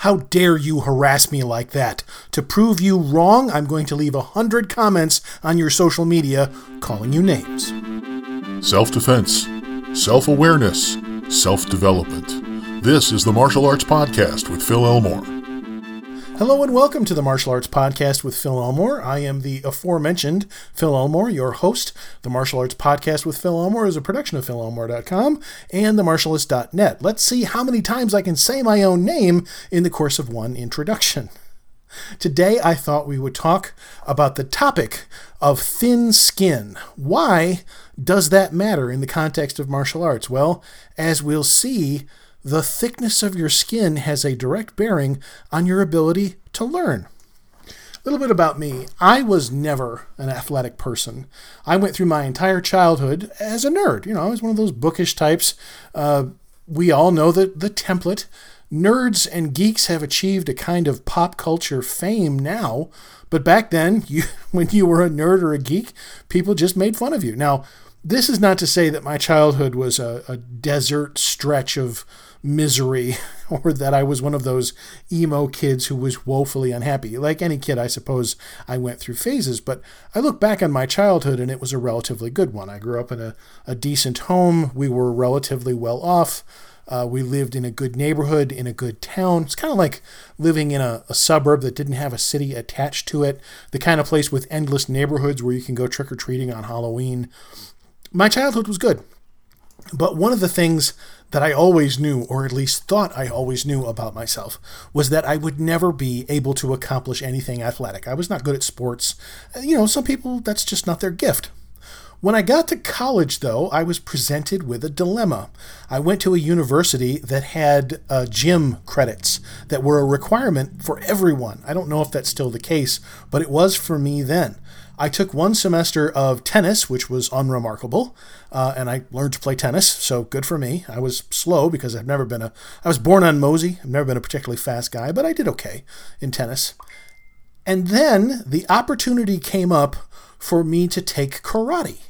How dare you harass me like that? To prove you wrong, I'm going to leave a hundred comments on your social media calling you names. Self defense, self awareness, self development. This is the Martial Arts Podcast with Phil Elmore. Hello and welcome to the Martial Arts Podcast with Phil Elmore. I am the aforementioned Phil Elmore, your host. The Martial Arts Podcast with Phil Elmore is a production of PhilElmore.com and themartialist.net. Let's see how many times I can say my own name in the course of one introduction. Today, I thought we would talk about the topic of thin skin. Why does that matter in the context of martial arts? Well, as we'll see, the thickness of your skin has a direct bearing on your ability to learn. A little bit about me. I was never an athletic person. I went through my entire childhood as a nerd. You know, I was one of those bookish types. Uh, we all know that the template. Nerds and geeks have achieved a kind of pop culture fame now, but back then, you, when you were a nerd or a geek, people just made fun of you. Now, this is not to say that my childhood was a, a desert stretch of misery or that I was one of those emo kids who was woefully unhappy. Like any kid, I suppose I went through phases, but I look back on my childhood and it was a relatively good one. I grew up in a, a decent home. We were relatively well off. Uh, we lived in a good neighborhood, in a good town. It's kind of like living in a, a, suburb that didn't have a city attached to it, the kind of place with endless neighborhoods where you can go trick or treating on Halloween. My childhood was good. But one of the things that I always knew, or at least thought I always knew about myself, was that I would never be able to accomplish anything athletic. I was not good at sports. You know, some people, that's just not their gift. When I got to college, though, I was presented with a dilemma. I went to a university that had uh, gym credits that were a requirement for everyone. I don't know if that's still the case, but it was for me then. I took one semester of tennis, which was unremarkable, uh, and I learned to play tennis, so good for me. I was slow because I've never been a. I was born on mosey. I've never been a particularly fast guy, but I did okay in tennis. And then the opportunity came up for me to take karate.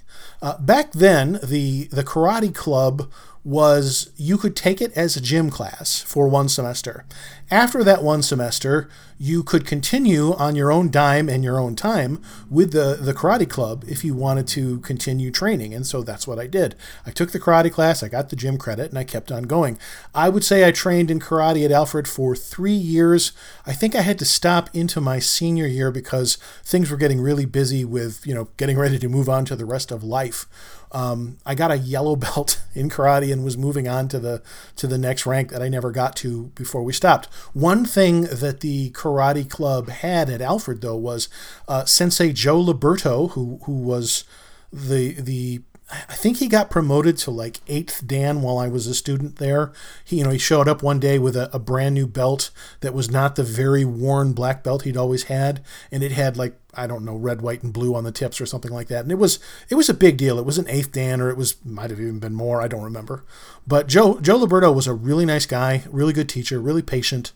Uh, back then, the the karate club was you could take it as a gym class for one semester. After that one semester, you could continue on your own dime and your own time with the, the karate club if you wanted to continue training. And so that's what I did. I took the karate class, I got the gym credit, and I kept on going. I would say I trained in karate at Alfred for three years. I think I had to stop into my senior year because things were getting really busy with, you know, getting ready to move on to the rest of life. Um, I got a yellow belt in karate and was moving on to the to the next rank that I never got to before we stopped. One thing that the karate club had at Alfred though was uh, Sensei Joe Liberto, who who was the the I think he got promoted to like eighth Dan while I was a student there. He, you know, he showed up one day with a, a, brand new belt that was not the very worn black belt he'd always had, and it had like I don't know red, white, and blue on the tips or something like that. And it was it was a big deal. It was an eighth Dan, or it was might have even been more. I don't remember. But Joe Joe Liberto was a really nice guy, really good teacher, really patient,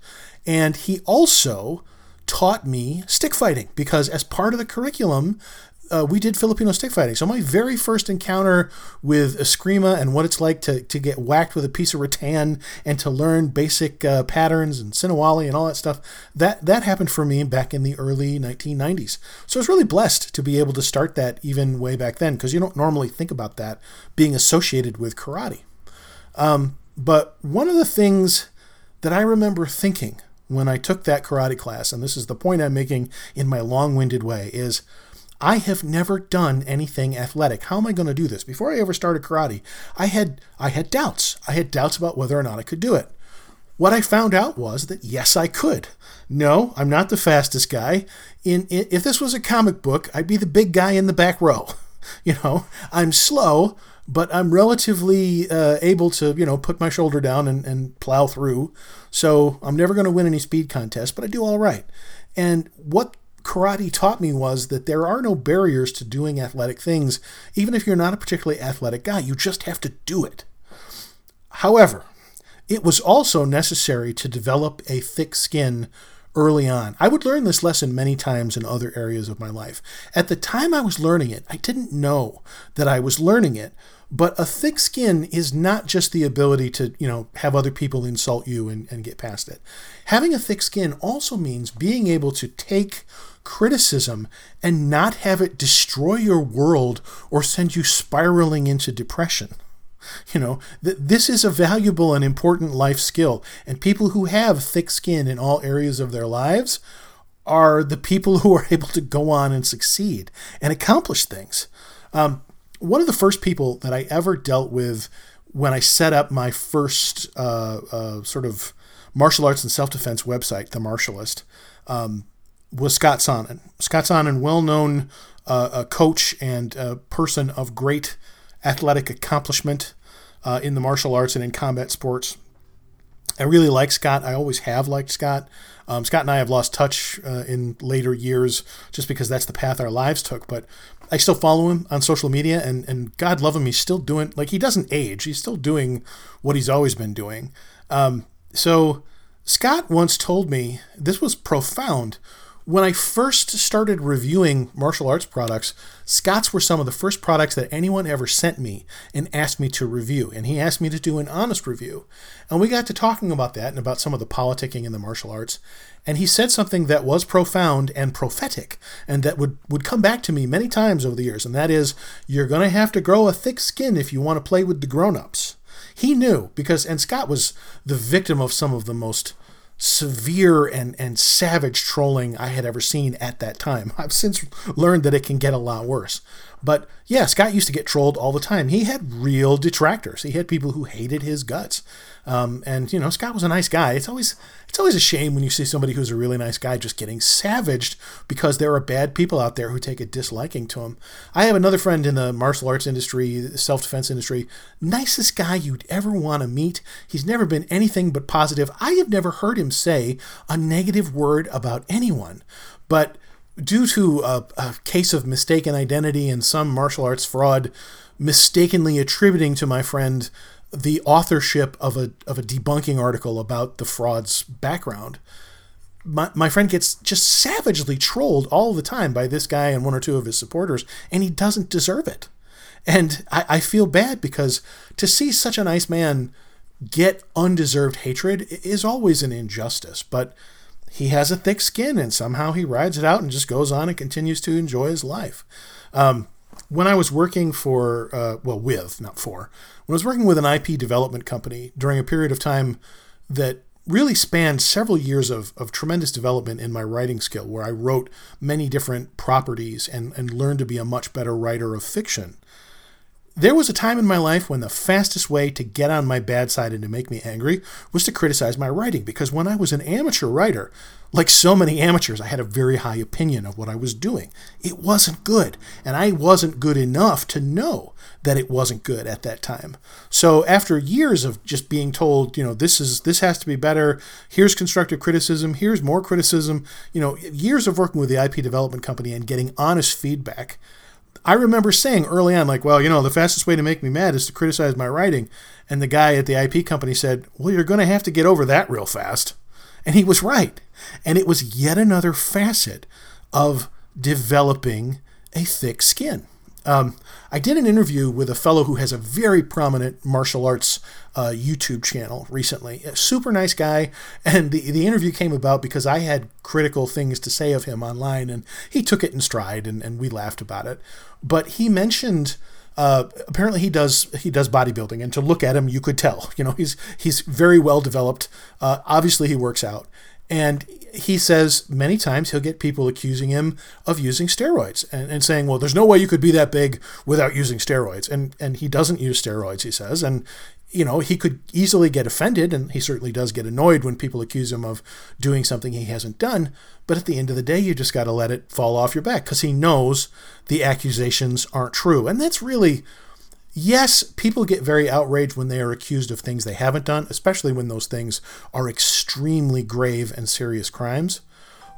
and he also taught me stick fighting because as part of the curriculum uh, we did Filipino stick fighting. So my very first encounter with Eskrima and what it's like to, to get whacked with a piece of rattan and to learn basic uh, patterns and Sinawali and all that stuff, that, that happened for me back in the early 1990s. So I was really blessed to be able to start that even way back then because you don't normally think about that being associated with karate. Um, but one of the things that I remember thinking when I took that karate class, and this is the point I'm making in my long winded way, is – I have never done anything athletic. How am I going to do this? Before I ever started karate, I had I had doubts. I had doubts about whether or not I could do it. What I found out was that yes, I could. No, I'm not the fastest guy. In, in if this was a comic book, I'd be the big guy in the back row. You know, I'm slow, but I'm relatively uh, able to, you know, put my shoulder down and, and plow through. So I'm never going to win any speed contests, but I do all right. And what karate taught me was that there are no barriers to doing athletic things, even if you're not a particularly athletic guy. You just have to do it. However, it was also necessary to develop a thick skin early on. I would learn this lesson many times in other areas of my life. At the time I was learning it, I didn't know that I was learning it. But a thick skin is not just the ability to, you know, have other people insult you and, and get past it. Having a thick skin also means being able to take criticism and not have it destroy your world or send you spiraling into depression. You know, th- this is a valuable and important life skill. And people who have thick skin in all areas of their lives are the people who are able to go on and succeed and accomplish things. Um, one of the first people that I ever dealt with when I set up my first uh, uh, sort of martial arts and self defense website, The Martialist, um, was Scott Sonnon. Scott Sonnon, well known uh, coach and a person of great athletic accomplishment uh, in the martial arts and in combat sports. I really like Scott. I always have liked Scott. Um, Scott and I have lost touch uh, in later years just because that's the path our lives took. But I still follow him on social media, and, and God love him, he's still doing, like, he doesn't age. He's still doing what he's always been doing. Um, so, Scott once told me, this was profound. When I first started reviewing martial arts products, Scott's were some of the first products that anyone ever sent me and asked me to review. And he asked me to do an honest review. And we got to talking about that and about some of the politicking in the martial arts. And he said something that was profound and prophetic and that would, would come back to me many times over the years. And that is, you're going to have to grow a thick skin if you want to play with the grown ups. He knew because, and Scott was the victim of some of the most severe and, and savage trolling I had ever seen at that time. I've since learned that it can get a lot worse. But yeah, Scott used to get trolled all the time. He had real detractors. He had people who hated his guts. Um, and you know, Scott was a nice guy. It's always it's always a shame when you see somebody who's a really nice guy just getting savaged because there are bad people out there who take a disliking to him. I have another friend in the martial arts industry, self defense industry, nicest guy you'd ever want to meet. He's never been anything but positive. I have never heard him say a negative word about anyone. But due to a, a case of mistaken identity and some martial arts fraud, mistakenly attributing to my friend the authorship of a of a debunking article about the fraud's background. My, my friend gets just savagely trolled all the time by this guy and one or two of his supporters, and he doesn't deserve it. And I, I feel bad because to see such a nice man get undeserved hatred is always an injustice. But he has a thick skin, and somehow he rides it out and just goes on and continues to enjoy his life. Um, when I was working for, uh, well, with, not for, when I was working with an IP development company during a period of time that really spanned several years of, of tremendous development in my writing skill, where I wrote many different properties and, and learned to be a much better writer of fiction. There was a time in my life when the fastest way to get on my bad side and to make me angry was to criticize my writing because when I was an amateur writer, like so many amateurs, I had a very high opinion of what I was doing. It wasn't good, and I wasn't good enough to know that it wasn't good at that time. So after years of just being told, you know, this is this has to be better, here's constructive criticism, here's more criticism, you know, years of working with the IP development company and getting honest feedback I remember saying early on, like, well, you know, the fastest way to make me mad is to criticize my writing. And the guy at the IP company said, well, you're going to have to get over that real fast. And he was right. And it was yet another facet of developing a thick skin. Um, I did an interview with a fellow who has a very prominent martial arts uh, YouTube channel recently. A super nice guy, and the the interview came about because I had critical things to say of him online, and he took it in stride, and, and we laughed about it. But he mentioned. Uh, apparently he does he does bodybuilding, and to look at him, you could tell. You know, he's he's very well developed. Uh, obviously, he works out, and he says many times he'll get people accusing him of using steroids and, and saying, well, there's no way you could be that big without using steroids. And, and he doesn't use steroids, he says. And, you know, he could easily get offended, and he certainly does get annoyed when people accuse him of doing something he hasn't done. But at the end of the day, you just got to let it fall off your back because he knows the accusations aren't true. And that's really Yes, people get very outraged when they are accused of things they haven't done, especially when those things are extremely grave and serious crimes.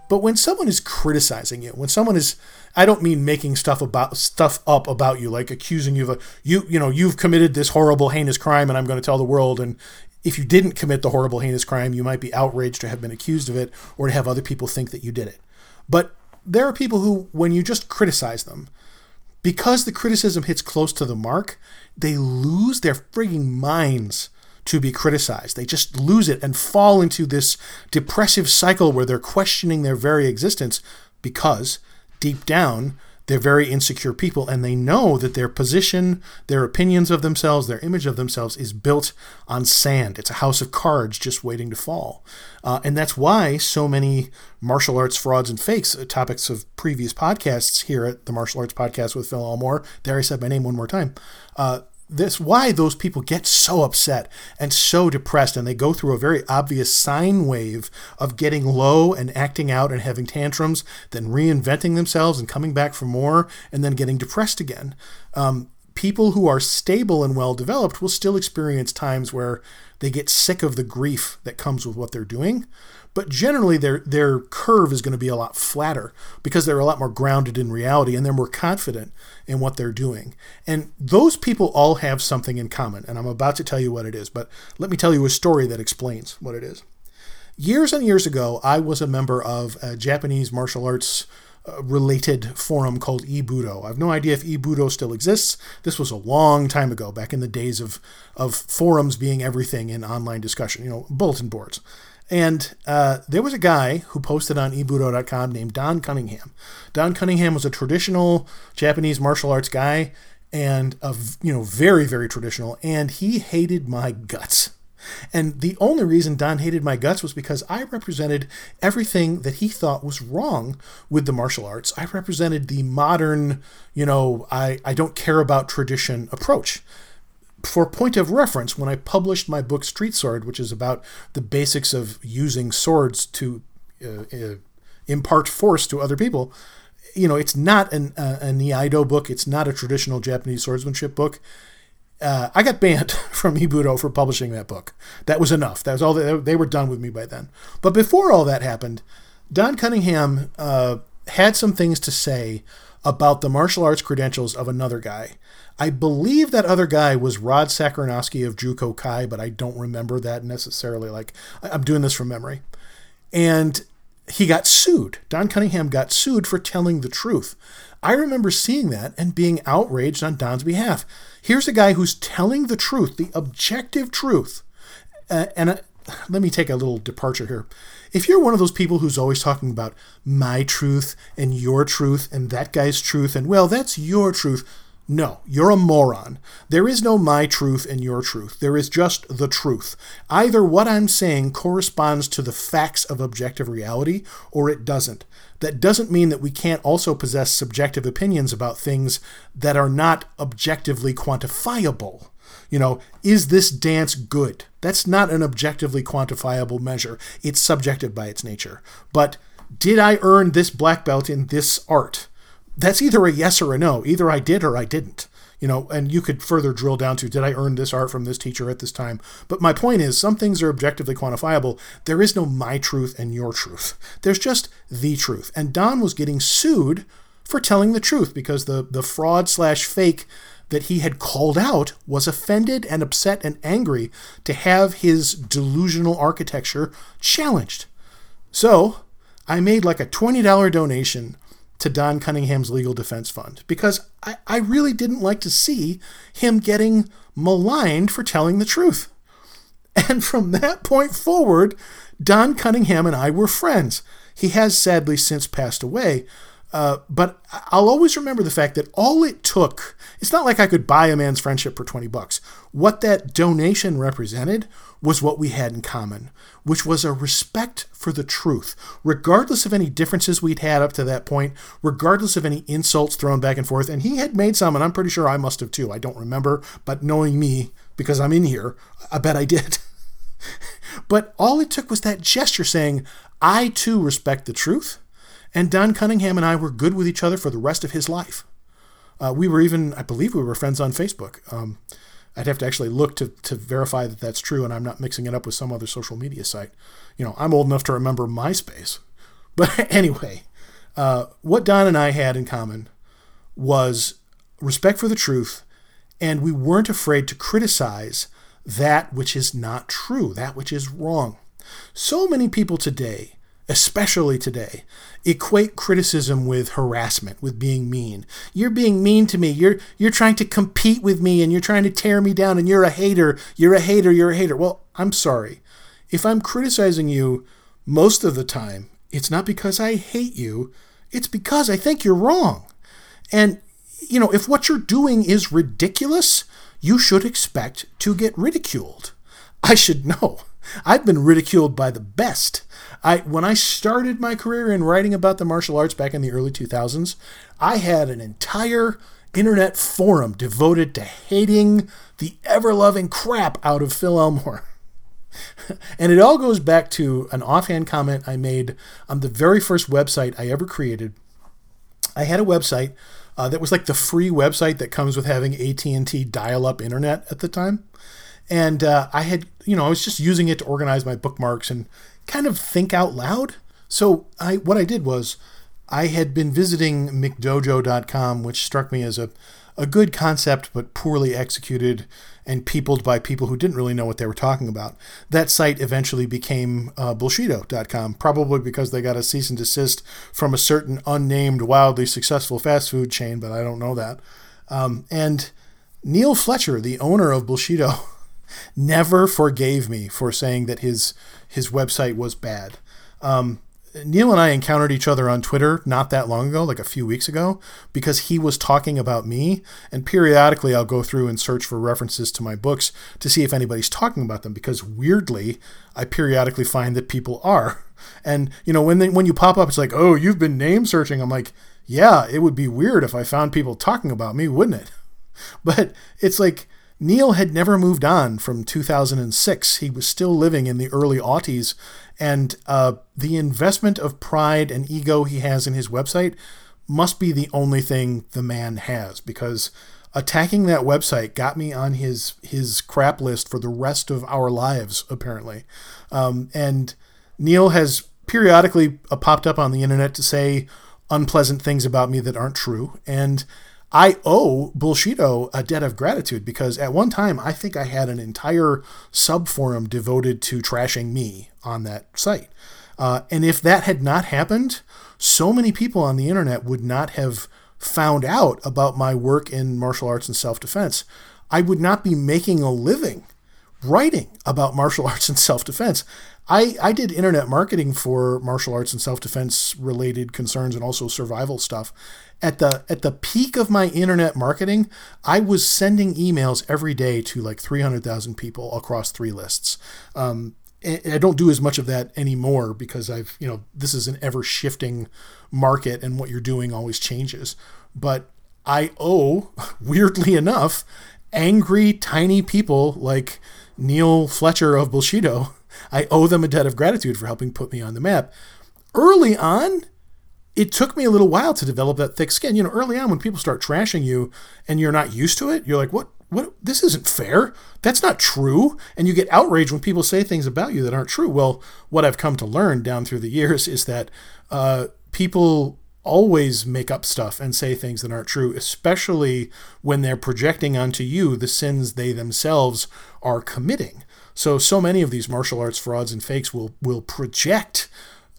But when someone is criticizing you, when someone is I don't mean making stuff about stuff up about you, like accusing you of a, you you know you've committed this horrible heinous crime and I'm going to tell the world and if you didn't commit the horrible, heinous crime, you might be outraged to have been accused of it or to have other people think that you did it. But there are people who, when you just criticize them, because the criticism hits close to the mark, they lose their frigging minds to be criticized. They just lose it and fall into this depressive cycle where they're questioning their very existence because deep down they're very insecure people and they know that their position, their opinions of themselves, their image of themselves is built on sand. It's a house of cards just waiting to fall. Uh, and that's why so many martial arts frauds and fakes, uh, topics of previous podcasts here at the Martial Arts Podcast with Phil Elmore. There I said my name one more time. Uh, this why those people get so upset and so depressed and they go through a very obvious sine wave of getting low and acting out and having tantrums then reinventing themselves and coming back for more and then getting depressed again. Um, people who are stable and well developed will still experience times where they get sick of the grief that comes with what they're doing but generally their their curve is going to be a lot flatter because they're a lot more grounded in reality and they're more confident in what they're doing. And those people all have something in common, and I'm about to tell you what it is, but let me tell you a story that explains what it is. Years and years ago, I was a member of a Japanese martial arts uh, related forum called eBudo. I have no idea if eBudo still exists. This was a long time ago, back in the days of, of forums being everything in online discussion, you know, bulletin boards. And uh, there was a guy who posted on ebudo.com named Don Cunningham. Don Cunningham was a traditional Japanese martial arts guy and a you know very very traditional and he hated my guts. And the only reason Don hated my guts was because I represented everything that he thought was wrong with the martial arts. I represented the modern, you know, I, I don't care about tradition approach for point of reference, when I published my book Street Sword, which is about the basics of using swords to uh, uh, impart force to other people, you know, it's not an, uh, an Iaido book. It's not a traditional Japanese swordsmanship book. Uh, I got banned from eBudo for publishing that book. That was enough. That was all. They, they were done with me by then. But before all that happened, Don Cunningham uh, had some things to say about the martial arts credentials of another guy. I believe that other guy was Rod Sacharnoski of Juko Kai, but I don't remember that necessarily. Like, I'm doing this from memory. And he got sued. Don Cunningham got sued for telling the truth. I remember seeing that and being outraged on Don's behalf. Here's a guy who's telling the truth, the objective truth. Uh, and uh, let me take a little departure here. If you're one of those people who's always talking about my truth and your truth and that guy's truth, and well, that's your truth, no, you're a moron. There is no my truth and your truth. There is just the truth. Either what I'm saying corresponds to the facts of objective reality or it doesn't. That doesn't mean that we can't also possess subjective opinions about things that are not objectively quantifiable. You know, is this dance good? That's not an objectively quantifiable measure. It's subjective by its nature. But did I earn this black belt in this art? that's either a yes or a no. Either I did or I didn't. You know, and you could further drill down to did I earn this art from this teacher at this time? But my point is, some things are objectively quantifiable. There is no my truth and your truth. There's just the truth. And Don was getting sued for telling the truth because the, the fraud slash fake that he had called out was offended and upset and angry to have his delusional architecture challenged. So I made like a $20 donation to Don Cunningham's legal defense fund because I, I really didn't like to see him getting maligned for telling the truth. And from that point forward, Don Cunningham and I were friends. He has sadly since passed away, uh, but I'll always remember the fact that all it took, it's not like I could buy a man's friendship for 20 bucks. What that donation represented was what we had in common, which was a respect for the truth, regardless of any differences we'd had up to that point, regardless of any insults thrown back and forth. And he had made some, and I'm pretty sure I must have too. I don't remember, but knowing me, because I'm in here, I bet I did. but all it took was that gesture saying, I too respect the truth and Don Cunningham and I were good with each other for the rest of his life. Uh, we were even, I believe, we were friends on Facebook. Um, I'd have to actually look to, to verify that that's true, and I'm not mixing it up with some other social media site. You know, I'm old enough to remember MySpace. But anyway, uh, what Don and I had in common was respect for the truth, and we weren't afraid to criticize that which is not true, that which is wrong. So many people today, especially today, equate criticism with harassment, with being mean. You're being mean to me. You're you're trying to compete with me and you're trying to tear me down and you're a hater. You're a hater. You're a hater. Well, I'm sorry. If I'm criticizing you most of the time, it's not because I hate you. It's because I think you're wrong. And you know, if what you're doing is ridiculous, you should expect to get ridiculed. I should know. I've been ridiculed by the best. I when I started my career in writing about the martial arts back in the early 2000s, I had an entire internet forum devoted to hating the ever-loving crap out of Phil Elmore. and it all goes back to an offhand comment I made on the very first website I ever created. I had a website uh, that was like the free website that comes with having AT&T dial-up internet at the time. And uh, I had, you know, I was just using it to organize my bookmarks and kind of think out loud. So I, what I did was, I had been visiting McDojo.com, which struck me as a, a good concept but poorly executed and peopled by people who didn't really know what they were talking about. That site eventually became uh, Bullshido.com, probably because they got a cease and desist from a certain unnamed, wildly successful fast food chain, but I don't know that. Um, and Neil Fletcher, the owner of Bullshido, never forgave me for saying that his his website was bad. Um, Neil and I encountered each other on Twitter not that long ago, like a few weeks ago, because he was talking about me. And periodically, I'll go through and search for references to my books to see if anybody's talking about them. Because weirdly, I periodically find that people are. And you know, when they, when you pop up, it's like, oh, you've been name searching. I'm like, yeah, it would be weird if I found people talking about me, wouldn't it? But it's like Neil had never moved on from 2006. He was still living in the early aughties, and uh, the investment of pride and ego he has in his website must be the only thing the man has because attacking that website got me on his his crap list for the rest of our lives apparently. Um, and neil has periodically uh, popped up on the internet to say unpleasant things about me that aren't true. And I owe Bullshido a debt of gratitude because at one time I think I had an entire sub forum devoted to trashing me on that site. Uh, and if that had not happened, so many people on the internet would not have found out about my work in martial arts and self defense. I would not be making a living writing about martial arts and self defense. I, I did internet marketing for martial arts and self defense related concerns and also survival stuff at the at the peak of my internet marketing, I was sending emails every day to like 300,000 people across three lists. Um, I don't do as much of that anymore because I've, you know, this is an ever shifting market and what you're doing always changes. But I owe, weirdly enough, angry, tiny people like Neil Fletcher of Bullshido, I owe them a debt of gratitude for helping put me on the map. Early on, it took me a little while to develop that thick skin. You know, early on when people start trashing you and you're not used to it, you're like, what? What? This isn't fair. That's not true. And you get outraged when people say things about you that aren't true. Well, what I've come to learn down through the years is that uh, people always make up stuff and say things that aren't true, especially when they're projecting onto you the sins they themselves are committing. So, so many of these martial arts frauds and fakes will will project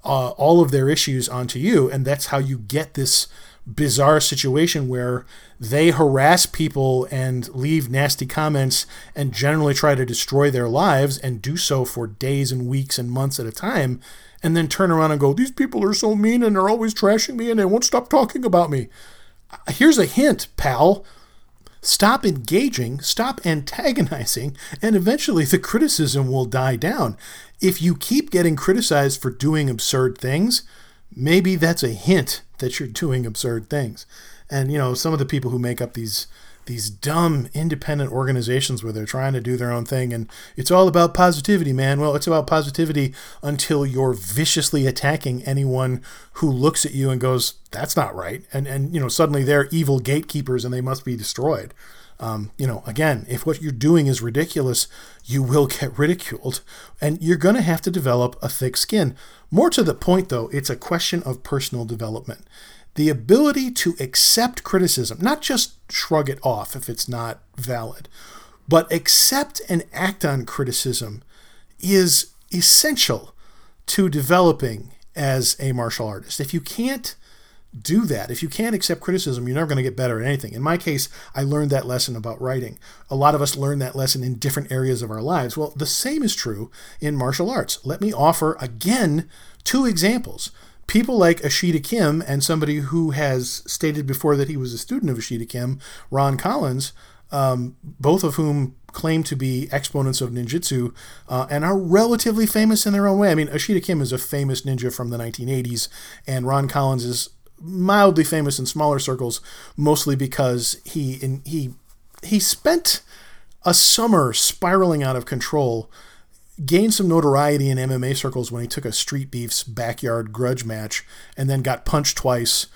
uh, all of their issues onto you. And that's how you get this bizarre situation where they harass people and leave nasty comments and generally try to destroy their lives and do so for days and weeks and months at a time. And then turn around and go, These people are so mean and they're always trashing me and they won't stop talking about me. Here's a hint, pal. Stop engaging, stop antagonizing, and eventually the criticism will die down if you keep getting criticized for doing absurd things, maybe that's a hint that you're doing absurd things. And you know, some of the people who make up these these dumb independent organizations where they're trying to do their own thing and it's all about positivity, man. Well, it's about positivity until you're viciously attacking anyone who looks at you and goes, "That's not right." And and you know, suddenly they're evil gatekeepers and they must be destroyed. Um, you know, again, if what you're doing is ridiculous, you will get ridiculed and you're going to have to develop a thick skin. More to the point, though, it's a question of personal development. The ability to accept criticism, not just shrug it off if it's not valid, But accept and act on criticism is essential to developing as a martial artist. If you can't do that, if you can't accept criticism, you're never going to get better at anything. In my case, I learned that lesson about writing. A lot of us learn that lesson in different areas of our lives. Well, the same is true in martial arts. Let me offer again two examples. People like Ashida Kim and somebody who has stated before that he was a student of Ashida Kim, Ron Collins, um, both of whom claim to be exponents of ninjutsu uh, and are relatively famous in their own way. I mean, Ashida Kim is a famous ninja from the 1980s, and Ron Collins is mildly famous in smaller circles, mostly because he in, he he spent a summer spiraling out of control, gained some notoriety in MMA circles when he took a Street Beefs backyard grudge match, and then got punched twice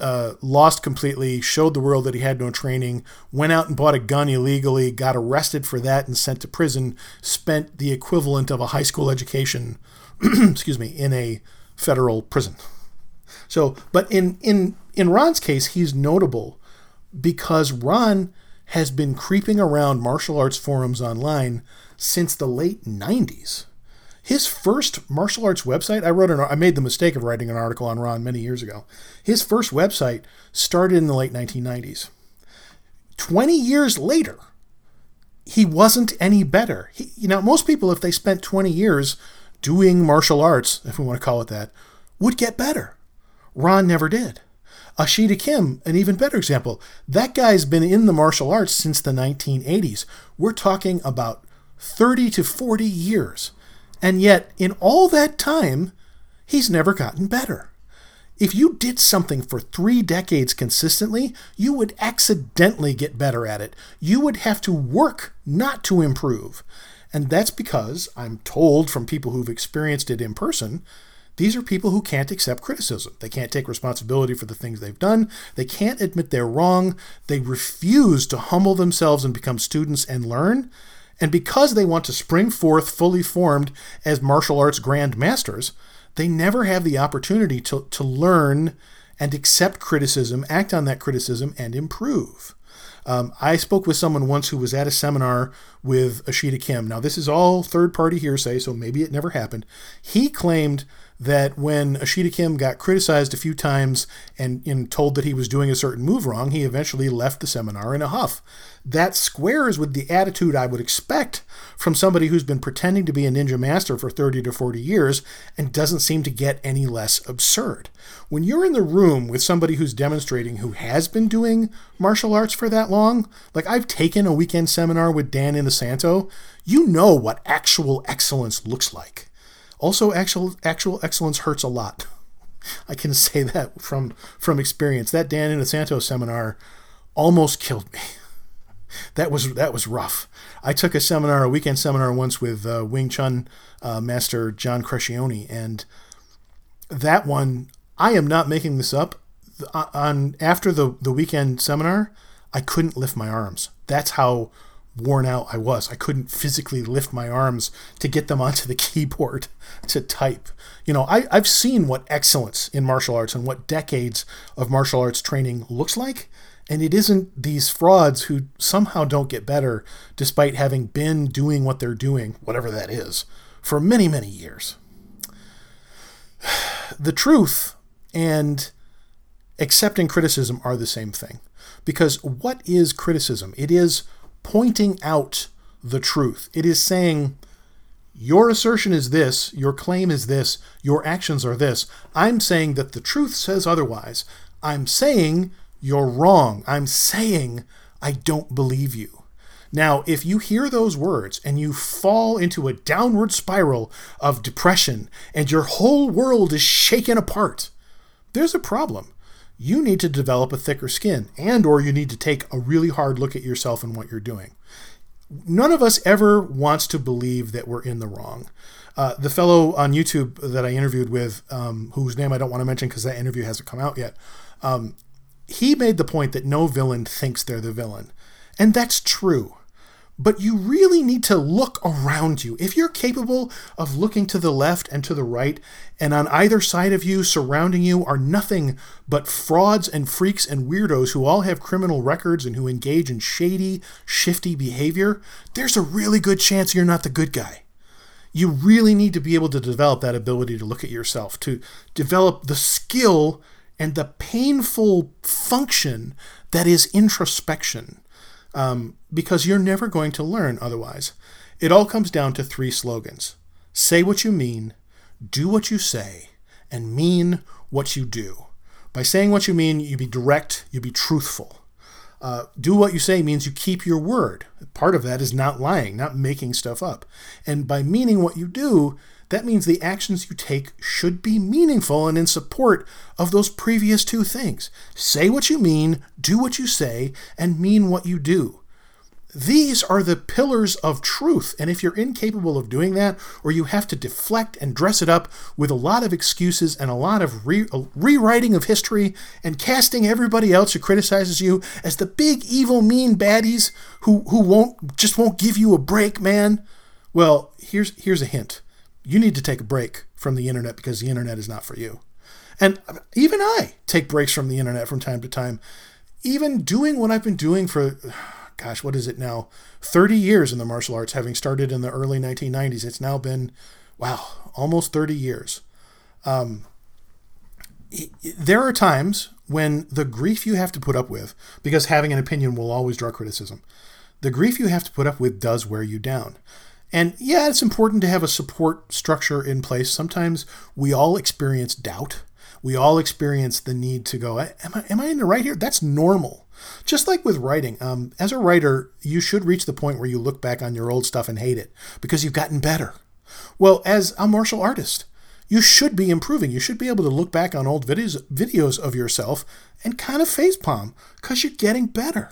uh, lost completely, showed the world that he had no training, went out and bought a gun illegally, got arrested for that and sent to prison, spent the equivalent of a high school education, excuse me, in a federal prison. So, but in in in Ron's case, he's notable because Ron has been creeping around martial arts forums online since the late 90s. His first martial arts website, I wrote an I made the mistake of writing an article on Ron many years ago. His first website started in the late 1990s. 20 years later, he wasn't any better. He, you know, most people, if they spent 20 years doing martial arts, if we want to call it that, would get better. Ron never did. Ashida Kim, an even better example. That guy's been in the martial arts since the 1980s. We're talking about 30 to 40 years. And yet, in all that time, he's never gotten better. If you did something for three decades consistently, you would accidentally get better at it. You would have to work not to improve. And that's because I'm told from people who've experienced it in person, these are people who can't accept criticism. They can't take responsibility for the things they've done. They can't admit they're wrong. They refuse to humble themselves and become students and learn. And because they want to spring forth fully formed as martial arts grand masters, they never have the opportunity to, to learn and accept criticism, act on that criticism, and improve. Um, I spoke with someone once who was at a seminar with Ashida Kim. Now, this is all third party hearsay, so maybe it never happened. He claimed that when Ashida Kim got criticized a few times and, and told that he was doing a certain move wrong, he eventually left the seminar in a huff. That squares with the attitude I would expect from somebody who's been pretending to be a ninja master for 30 to 40 years and doesn't seem to get any less absurd. When you're in the room with somebody who's demonstrating who has been doing martial arts for that long, like I've taken a weekend seminar with Dan Inosanto, you know what actual excellence looks like. Also, actual actual excellence hurts a lot. I can say that from from experience. That Dan Inosanto seminar almost killed me. That was that was rough. I took a seminar, a weekend seminar once with uh, Wing Chun uh, master John Crescione, and that one I am not making this up. Uh, on after the the weekend seminar, I couldn't lift my arms. That's how worn out I was. I couldn't physically lift my arms to get them onto the keyboard to type. You know, I, I've seen what excellence in martial arts and what decades of martial arts training looks like. And it isn't these frauds who somehow don't get better despite having been doing what they're doing, whatever that is, for many, many years. The truth and accepting criticism are the same thing. Because what is criticism? It is pointing out the truth. It is saying, your assertion is this, your claim is this, your actions are this. I'm saying that the truth says otherwise. I'm saying you're wrong. I'm saying I don't believe you. Now, if you hear those words and you fall into a downward spiral of depression and your whole world is shaken apart, there's a problem you need to develop a thicker skin and or you need to take a really hard look at yourself and what you're doing. None of us ever wants to believe that we're in the wrong. Uh, the fellow on youtube that i interviewed with um, whose name i don't want to mention because that interview hasn't come out yet um, he made the point that no villain thinks they're the villain. And that's true but you really need to look around you. If you're capable of looking to the left and to the right, and on either side of you, surrounding you, are nothing but frauds and freaks and weirdos who all have criminal records and who engage in shady, shifty behavior, there's a really good chance you're not the good guy. You really need to be able to develop that ability to look at yourself, to develop the skill and the painful function that is introspection um, because you're never going to learn otherwise. It all comes down to three slogans say what you mean, do what you say, and mean what you do. By saying what you mean, you be direct, you be truthful. Uh, do what you say means you keep your word. Part of that is not lying, not making stuff up. And by meaning what you do, that means the actions you take should be meaningful and in support of those previous two things. Say what you mean, do what you say, and mean what you do. These are the pillars of truth, and if you're incapable of doing that, or you have to deflect and dress it up with a lot of excuses and a lot of re- rewriting of history and casting everybody else who criticizes you as the big evil mean baddies who who won't just won't give you a break, man. Well, here's here's a hint you need to take a break from the internet because the internet is not for you. And even I take breaks from the internet from time to time. Even doing what I've been doing for, gosh, what is it now? 30 years in the martial arts, having started in the early 1990s. It's now been, wow, almost 30 years. Um, there are times when the grief you have to put up with, because having an opinion will always draw criticism, the grief you have to put up with does wear you down. And yeah, it's important to have a support structure in place. Sometimes we all experience doubt. We all experience the need to go, am I, am I in the right here? That's normal. Just like with writing, um, as a writer, you should reach the point where you look back on your old stuff and hate it because you've gotten better. Well, as a martial artist, you should be improving. You should be able to look back on old videos, videos of yourself and kind of facepalm because you're getting better.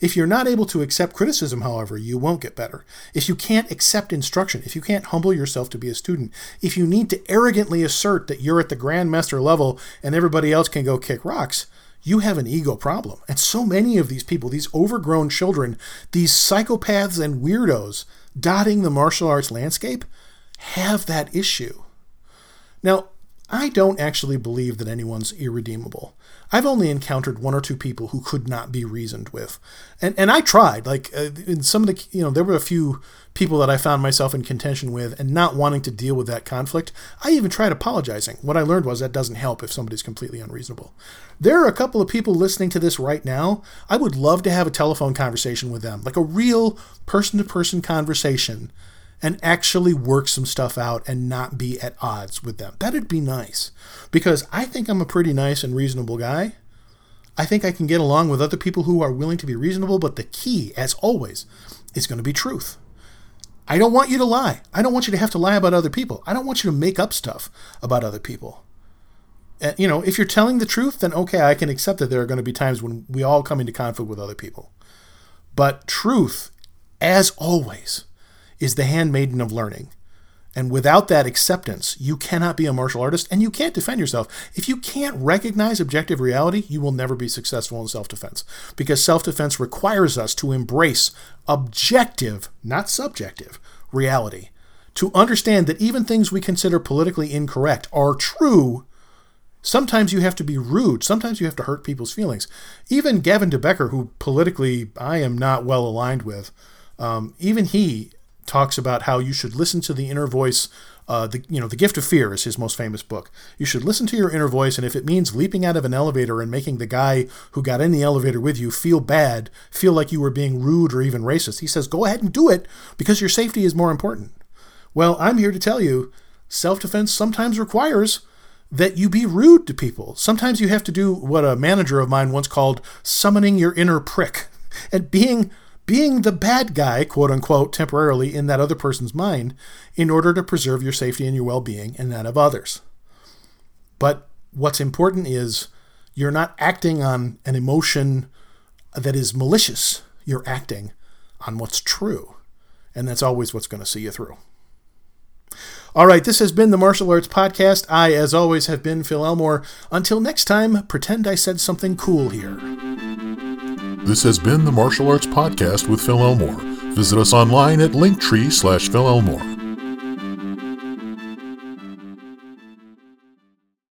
If you're not able to accept criticism, however, you won't get better. If you can't accept instruction, if you can't humble yourself to be a student, if you need to arrogantly assert that you're at the grandmaster level and everybody else can go kick rocks, you have an ego problem. And so many of these people, these overgrown children, these psychopaths and weirdos dotting the martial arts landscape, have that issue. Now, I don't actually believe that anyone's irredeemable. I've only encountered one or two people who could not be reasoned with, and and I tried. Like uh, in some of the, you know, there were a few people that I found myself in contention with, and not wanting to deal with that conflict. I even tried apologizing. What I learned was that doesn't help if somebody's completely unreasonable. There are a couple of people listening to this right now. I would love to have a telephone conversation with them, like a real person-to-person conversation and actually work some stuff out and not be at odds with them. That'd be nice because I think I'm a pretty nice and reasonable guy. I think I can get along with other people who are willing to be reasonable, but the key, as always, is going to be truth. I don't want you to lie. I don't want you to have to lie about other people. I don't want you to make up stuff about other people. And, you know, if you're telling the truth, then okay, I can accept that there are going to be times when we all come into conflict with other people. But truth, as always, is the handmaiden of learning. And without that acceptance, you cannot be a martial artist and you can't defend yourself. If you can't recognize objective reality, you will never be successful in self defense because self defense requires us to embrace objective, not subjective, reality. To understand that even things we consider politically incorrect are true. Sometimes you have to be rude. Sometimes you have to hurt people's feelings. Even Gavin de Becker, who politically I am not well aligned with, um, even he talks about how you should listen to the inner voice. Uh, the you know the gift of fear is his most famous book. You should listen to your inner voice, and if it means leaping out of an elevator and making the guy who got in the elevator with you feel bad, feel like you were being rude or even racist, he says go ahead and do it because your safety is more important. Well, I'm here to tell you, self-defense sometimes requires that you be rude to people. Sometimes you have to do what a manager of mine once called summoning your inner prick and being being the bad guy, quote unquote, temporarily in that other person's mind in order to preserve your safety and your well being and that of others. But what's important is you're not acting on an emotion that is malicious, you're acting on what's true. And that's always what's going to see you through. All right, this has been the Martial Arts Podcast. I, as always, have been Phil Elmore. Until next time, pretend I said something cool here. This has been the Martial Arts Podcast with Phil Elmore. Visit us online at linktree slash Phil Elmore.